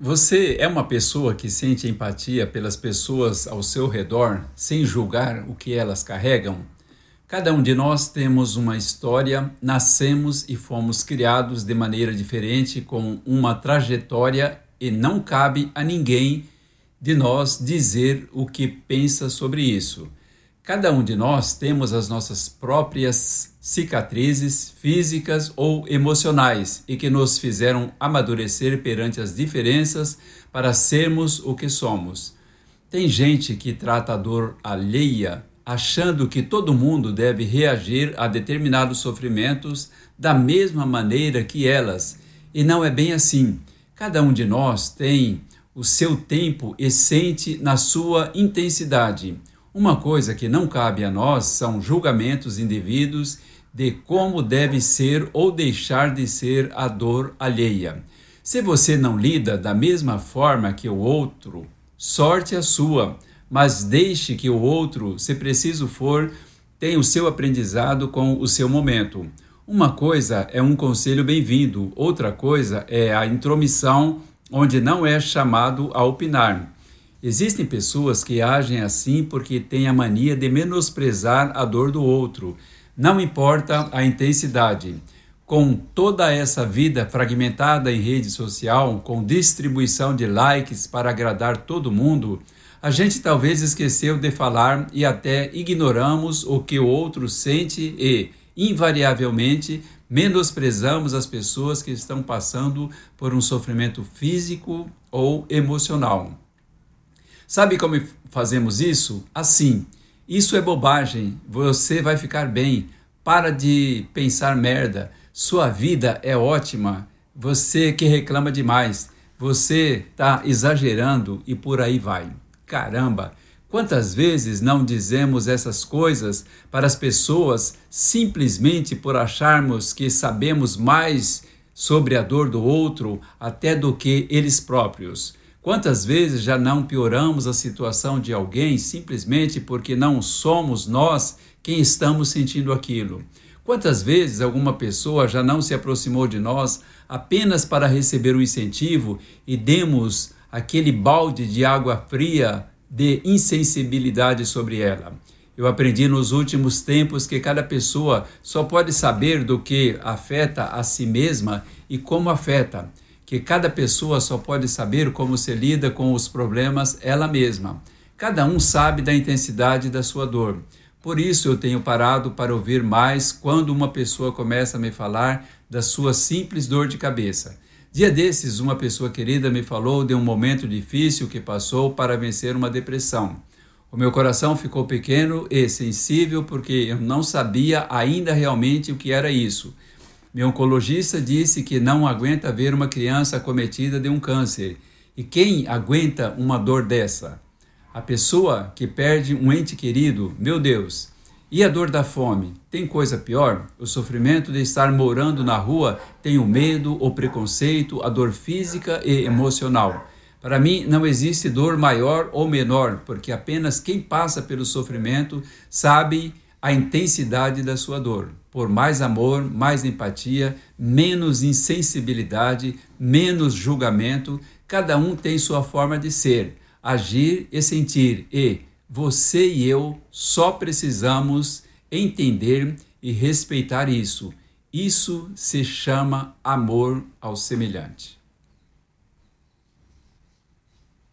Você é uma pessoa que sente empatia pelas pessoas ao seu redor sem julgar o que elas carregam? Cada um de nós temos uma história, nascemos e fomos criados de maneira diferente, com uma trajetória, e não cabe a ninguém de nós dizer o que pensa sobre isso. Cada um de nós temos as nossas próprias cicatrizes físicas ou emocionais e que nos fizeram amadurecer perante as diferenças para sermos o que somos. Tem gente que trata a dor alheia achando que todo mundo deve reagir a determinados sofrimentos da mesma maneira que elas, e não é bem assim. Cada um de nós tem o seu tempo e sente na sua intensidade. Uma coisa que não cabe a nós são julgamentos indevidos de como deve ser ou deixar de ser a dor alheia. Se você não lida da mesma forma que o outro, sorte a sua, mas deixe que o outro, se preciso for, tenha o seu aprendizado com o seu momento. Uma coisa é um conselho bem-vindo, outra coisa é a intromissão, onde não é chamado a opinar. Existem pessoas que agem assim porque têm a mania de menosprezar a dor do outro, não importa a intensidade. Com toda essa vida fragmentada em rede social, com distribuição de likes para agradar todo mundo, a gente talvez esqueceu de falar e até ignoramos o que o outro sente e, invariavelmente, menosprezamos as pessoas que estão passando por um sofrimento físico ou emocional. Sabe como fazemos isso? Assim. Isso é bobagem. Você vai ficar bem. Para de pensar merda. Sua vida é ótima. Você que reclama demais. Você está exagerando e por aí vai. Caramba! Quantas vezes não dizemos essas coisas para as pessoas simplesmente por acharmos que sabemos mais sobre a dor do outro até do que eles próprios? Quantas vezes já não pioramos a situação de alguém simplesmente porque não somos nós quem estamos sentindo aquilo? Quantas vezes alguma pessoa já não se aproximou de nós apenas para receber um incentivo e demos aquele balde de água fria de insensibilidade sobre ela? Eu aprendi nos últimos tempos que cada pessoa só pode saber do que afeta a si mesma e como afeta que cada pessoa só pode saber como se lida com os problemas ela mesma. Cada um sabe da intensidade da sua dor. Por isso eu tenho parado para ouvir mais quando uma pessoa começa a me falar da sua simples dor de cabeça. Dia desses, uma pessoa querida me falou de um momento difícil que passou para vencer uma depressão. O meu coração ficou pequeno e sensível porque eu não sabia ainda realmente o que era isso meu oncologista disse que não aguenta ver uma criança acometida de um câncer. E quem aguenta uma dor dessa? A pessoa que perde um ente querido, meu Deus. E a dor da fome? Tem coisa pior? O sofrimento de estar morando na rua tem o medo, o preconceito, a dor física e emocional. Para mim, não existe dor maior ou menor, porque apenas quem passa pelo sofrimento sabe a intensidade da sua dor. Por mais amor, mais empatia, menos insensibilidade, menos julgamento, cada um tem sua forma de ser, agir e sentir, e você e eu só precisamos entender e respeitar isso. Isso se chama amor ao semelhante.